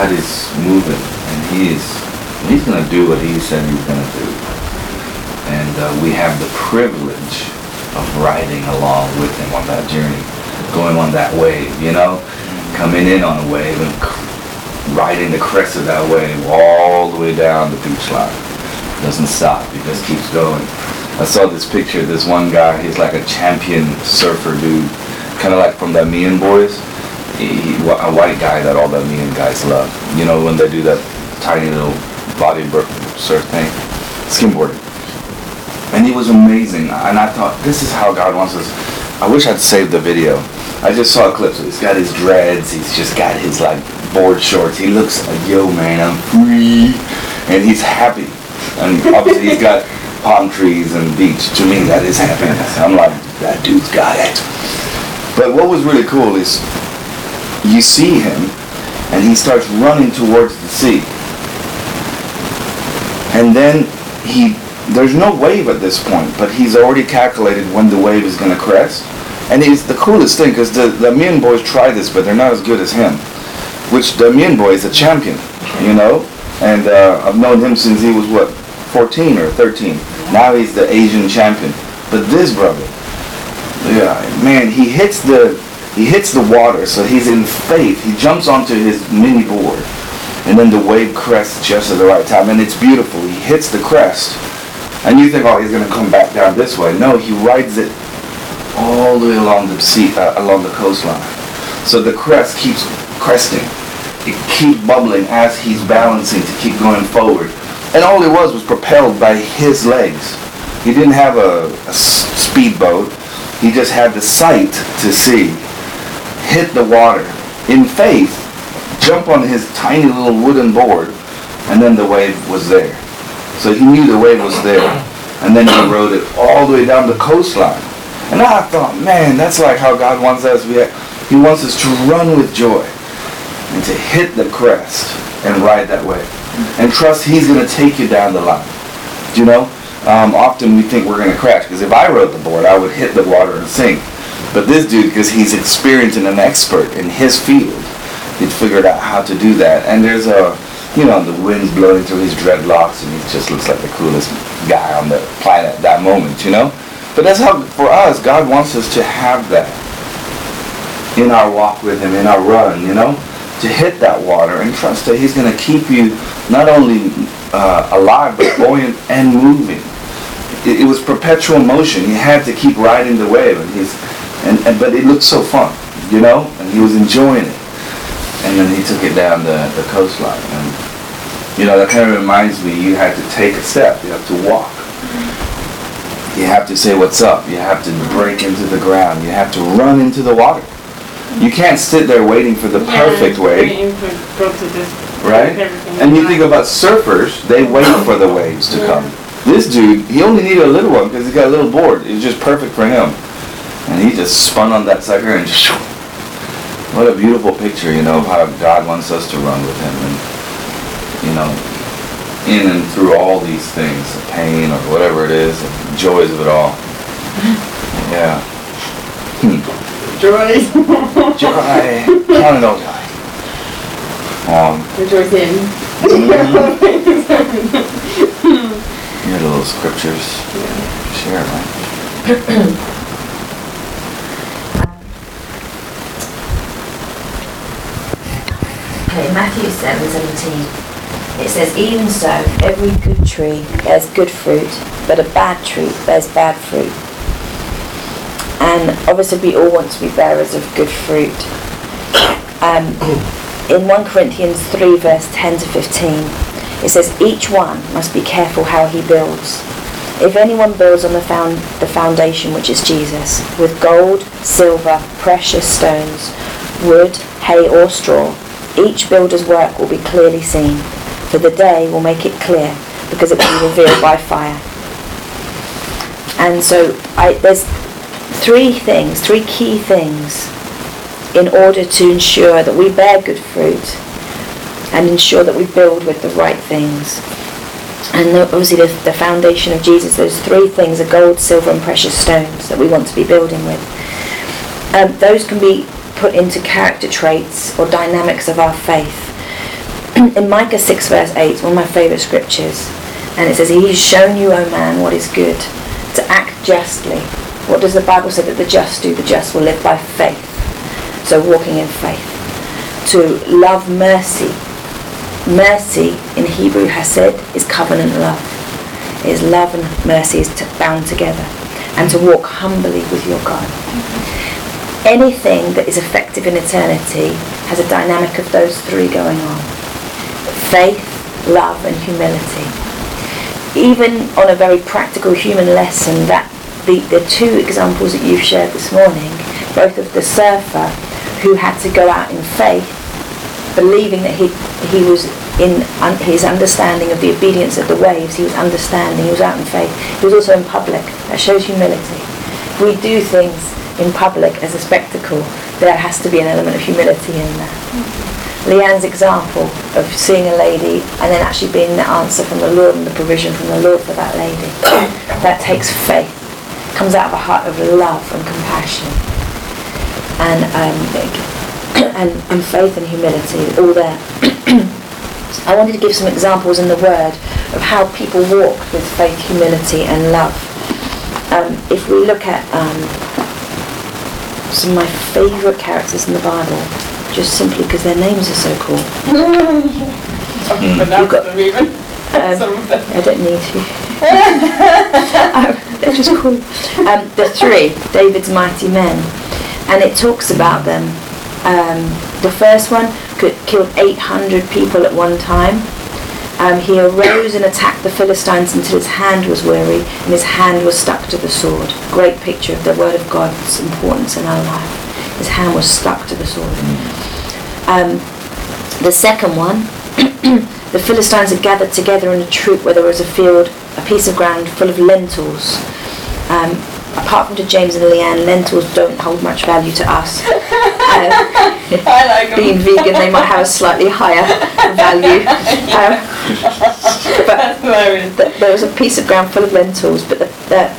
God is moving, and He's He's going to do what He said He's going to do, and uh, we have the privilege of riding along with Him on that journey, going on that wave, you know, coming in on a wave and riding the crest of that wave all the way down the beach line. Doesn't stop, he just keeps going. I saw this picture, this one guy, he's like a champion surfer dude, kind of like from the Mean Boys. A white guy that all the Mian guys love. You know, when they do that tiny little body surf thing, skimboarding. And he was amazing. And I thought, this is how God wants us. I wish I'd saved the video. I just saw a clip. So he's got his dreads. He's just got his like board shorts. He looks like, yo man, I'm free. And he's happy. And obviously he's got palm trees and beach. To me, that is happiness. I'm like, that dude's got it. But what was really cool is you see him and he starts running towards the sea. And then he, there's no wave at this point, but he's already calculated when the wave is going to crest. And it's the coolest thing because the, the Mian boys try this, but they're not as good as him. Which the Mian boy is a champion, you know? And uh, I've known him since he was, what, 14 or 13. Now he's the Asian champion. But this brother, yeah, man, he hits the he hits the water, so he's in faith. He jumps onto his mini board, and then the wave crests just at the right time, and it's beautiful. He hits the crest, and you think, oh, he's going to come back down this way. No, he rides it all the way along the sea, uh, along the coastline. So the crest keeps cresting. It keeps bubbling as he's balancing to keep going forward. And all it was was propelled by his legs. He didn't have a, a speedboat. He just had the sight to see. Hit the water. In faith, jump on his tiny little wooden board, and then the wave was there. So he knew the wave was there. And then he rode it all the way down the coastline. And I thought, man, that's like how God wants us. To react. He wants us to run with joy and to hit the crest and ride that wave and trust He's going to take you down the line. Do you know? Um, often we think we're going to crash because if I rode the board, I would hit the water and sink. But this dude, because he's experienced and an expert in his field, he'd figured out how to do that. And there's a, you know, the wind's blowing through his dreadlocks, and he just looks like the coolest guy on the planet at that moment, you know. But that's how, for us, God wants us to have that in our walk with Him, in our run, you know to hit that water and trust that He's going to keep you not only uh, alive but buoyant and moving. It, it, was perpetual motion. He had to keep riding the wave, and he's and, and but it looked so fun, you know, and he was enjoying it. And then he took it down the, the coastline, and you know that kind of reminds me. You have to take a step. You have to walk. You have to say what's up. You have to break into the ground. You have to run into the water you can't sit there waiting for the yeah, perfect wave. Right? And you think about surfers, they wait for the waves to yeah. come. This dude, he only needed a little one because he got a little board. It was just perfect for him. And he just spun on that sucker and just, what a beautiful picture, you know, of how God wants us to run with him. And, you know, in and through all these things, the pain or whatever it is, the joys of it all. Yeah. Joy. joy. Count it all joy. Um, Rejoice in. Are the little scriptures. Yeah. Share, right? okay, Matthew 7 17. It says, Even so, every good tree bears good fruit, but a bad tree bears bad fruit. And obviously, we all want to be bearers of good fruit. Um, in 1 Corinthians 3, verse 10 to 15, it says, Each one must be careful how he builds. If anyone builds on the, found, the foundation, which is Jesus, with gold, silver, precious stones, wood, hay, or straw, each builder's work will be clearly seen, for the day will make it clear, because it will be revealed by fire. And so I, there's three things, three key things in order to ensure that we bear good fruit and ensure that we build with the right things. And obviously the, the foundation of Jesus, those three things are gold, silver and precious stones that we want to be building with. Um, those can be put into character traits or dynamics of our faith. in Micah 6 verse 8, one of my favourite scriptures, and it says, He's shown you, O man, what is good, to act justly. What does the Bible say that the just do? The just will live by faith. So walking in faith. To love mercy. Mercy in Hebrew hesed is covenant love. It is love and mercy is bound together. And to walk humbly with your God. Mm-hmm. Anything that is effective in eternity has a dynamic of those three going on. Faith, love and humility. Even on a very practical human lesson, that the, the two examples that you've shared this morning, both of the surfer who had to go out in faith, believing that he, he was in un, his understanding of the obedience of the waves, he was understanding, he was out in faith. He was also in public. That shows humility. We do things in public as a spectacle, there has to be an element of humility in that. Leanne's example of seeing a lady and then actually being the answer from the Lord and the provision from the Lord for that lady. That takes faith. Comes out of a heart of love and compassion. And um, and, and faith and humility, all there. I wanted to give some examples in the Word of how people walk with faith, humility, and love. Um, if we look at um, some of my favourite characters in the Bible, just simply because their names are so cool. You've got, um, I don't need to. um, they're just cool. Um, the three, David's mighty men, and it talks about them. Um, the first one could killed 800 people at one time. Um, he arose and attacked the Philistines until his hand was weary and his hand was stuck to the sword. Great picture of the word of God's importance in our life. His hand was stuck to the sword. Um, the second one, the Philistines had gathered together in a troop where there was a field, a piece of ground full of lentils. Um, apart from to James and Leanne, lentils don't hold much value to us. I like being them. vegan, they might have a slightly higher value. Um, but th- there was a piece of ground full of lentils, but the, the,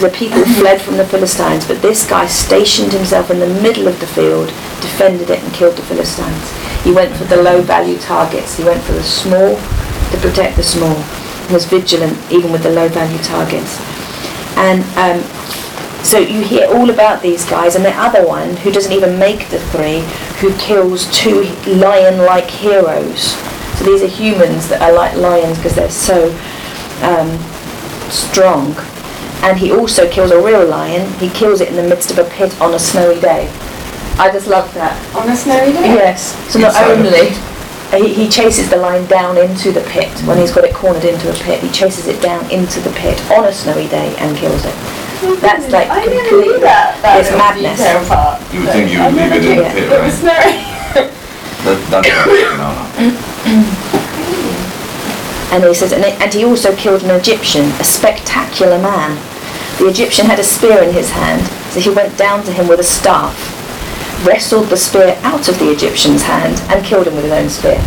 the people fled from the Philistines. But this guy stationed himself in the middle of the field, defended it, and killed the Philistines. He went for the low value targets. He went for the small to protect the small. He was vigilant even with the low value targets. And um, so you hear all about these guys, and the other one, who doesn't even make the three, who kills two lion-like heroes. So these are humans that are like lions because they're so um, strong. And he also kills a real lion. He kills it in the midst of a pit on a snowy day. I just love that. On a snowy day? Yes. So not Inside only he, he chases the lion down into the pit when he's got it cornered into a pit. He chases it down into the pit on a snowy day and kills it. That's like I never completely. knew that. that it's madness. part. You would think you would leave never it in the pit, right? snowy. That, that's no, no. And he says, and, it, and he also killed an Egyptian, a spectacular man. The Egyptian had a spear in his hand, so he went down to him with a staff, wrestled the spear out of the Egyptian's hand, and killed him with his own spear.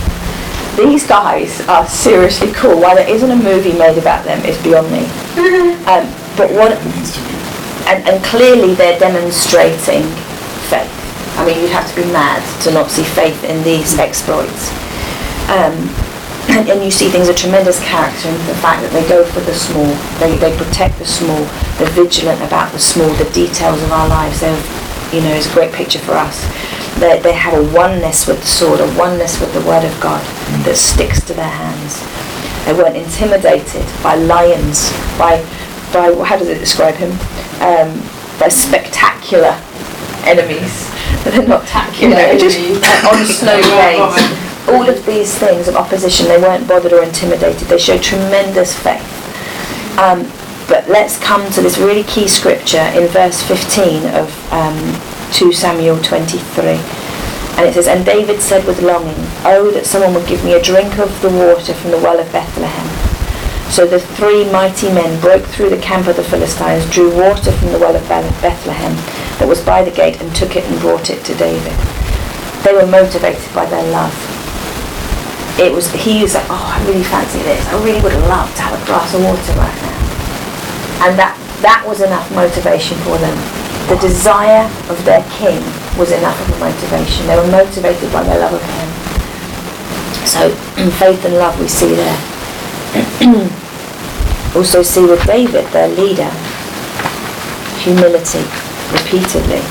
These guys are seriously cool. Why there isn't a movie made about them is beyond me. Um, but what, and, and clearly they're demonstrating faith. I mean, you'd have to be mad to not see faith in these exploits. Um, and, and you see things of tremendous character in the fact that they go for the small, they, they protect the small, they're vigilant about the small, the details of our lives. They're, you know, it's a great picture for us. They, they have a oneness with the sword, a oneness with the word of God that sticks to their hands. They weren't intimidated by lions, by, by how does it describe him? Um, by spectacular enemies. They're not, you know, just on snowy days. All of these things of opposition, they weren't bothered or intimidated. They showed tremendous faith. Um, but let's come to this really key scripture in verse 15 of um, 2 Samuel 23. And it says, And David said with longing, Oh, that someone would give me a drink of the water from the well of Bethlehem. So the three mighty men broke through the camp of the Philistines, drew water from the well of Bethlehem that was by the gate, and took it and brought it to David. They were motivated by their love. It was he was like, oh, I really fancy this. I really would love to have a glass of water right now. And that that was enough motivation for them. The desire of their king was enough of a motivation. They were motivated by their love of him. So faith and love we see there. also see with David, their leader, humility repeatedly.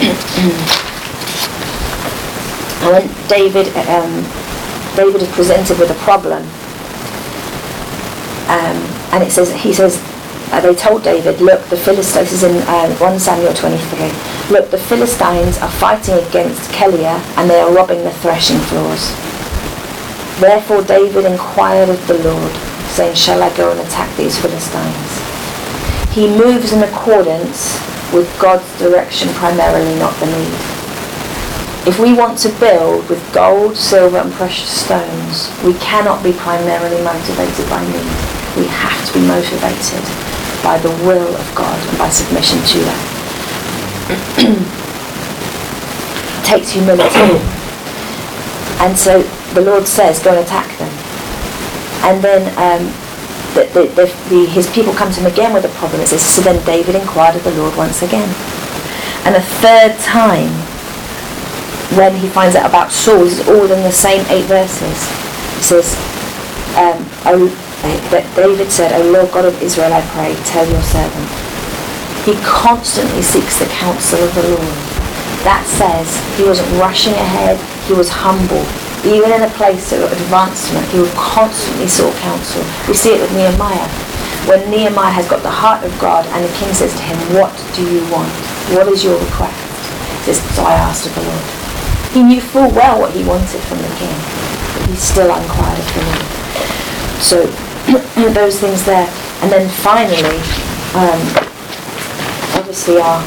and when David, um, David is presented with a problem, um, and it says, he says, uh, they told David, look, the Philistines, is in uh, 1 Samuel 23, look, the Philistines are fighting against Keilah and they are robbing the threshing floors. Therefore David inquired of the Lord, saying, shall I go and attack these Philistines? He moves in accordance with God's direction primarily, not the need. If we want to build with gold, silver and precious stones, we cannot be primarily motivated by need. We have to be motivated by the will of God and by submission to that. takes humility. And so the Lord says, go and attack them. And then um, the, the, the, his people come to him again with a problem. It says, so then David inquired of the Lord once again. And a third time, when he finds out about Saul, this is all in the same eight verses. It says, um, David said, O Lord God of Israel, I pray, tell your servant. He constantly seeks the counsel of the Lord. That says he wasn't rushing ahead, he was humble. Even in a place of advancement, he would constantly sought counsel. We see it with Nehemiah. When Nehemiah has got the heart of God and the king says to him, what do you want? What is your request? He says, so I asked of the Lord. He knew full well what he wanted from the king, but he still inquired of the Lord. So those things there. And then finally, um, obviously our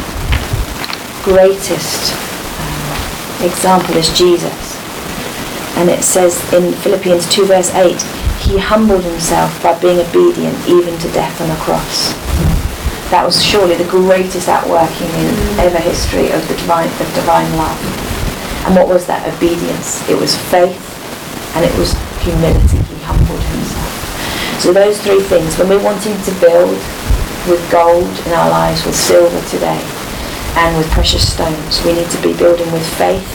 greatest um, example is Jesus. And it says in Philippians 2 verse 8, he humbled himself by being obedient even to death on a cross. That was surely the greatest outworking in ever history of the divine, of divine love. And what was that obedience? It was faith and it was humility. He humbled himself. So those three things, when we're wanting to build with gold in our lives, with silver today, and with precious stones, we need to be building with faith,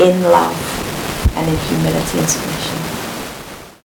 in love, and in humility and submission.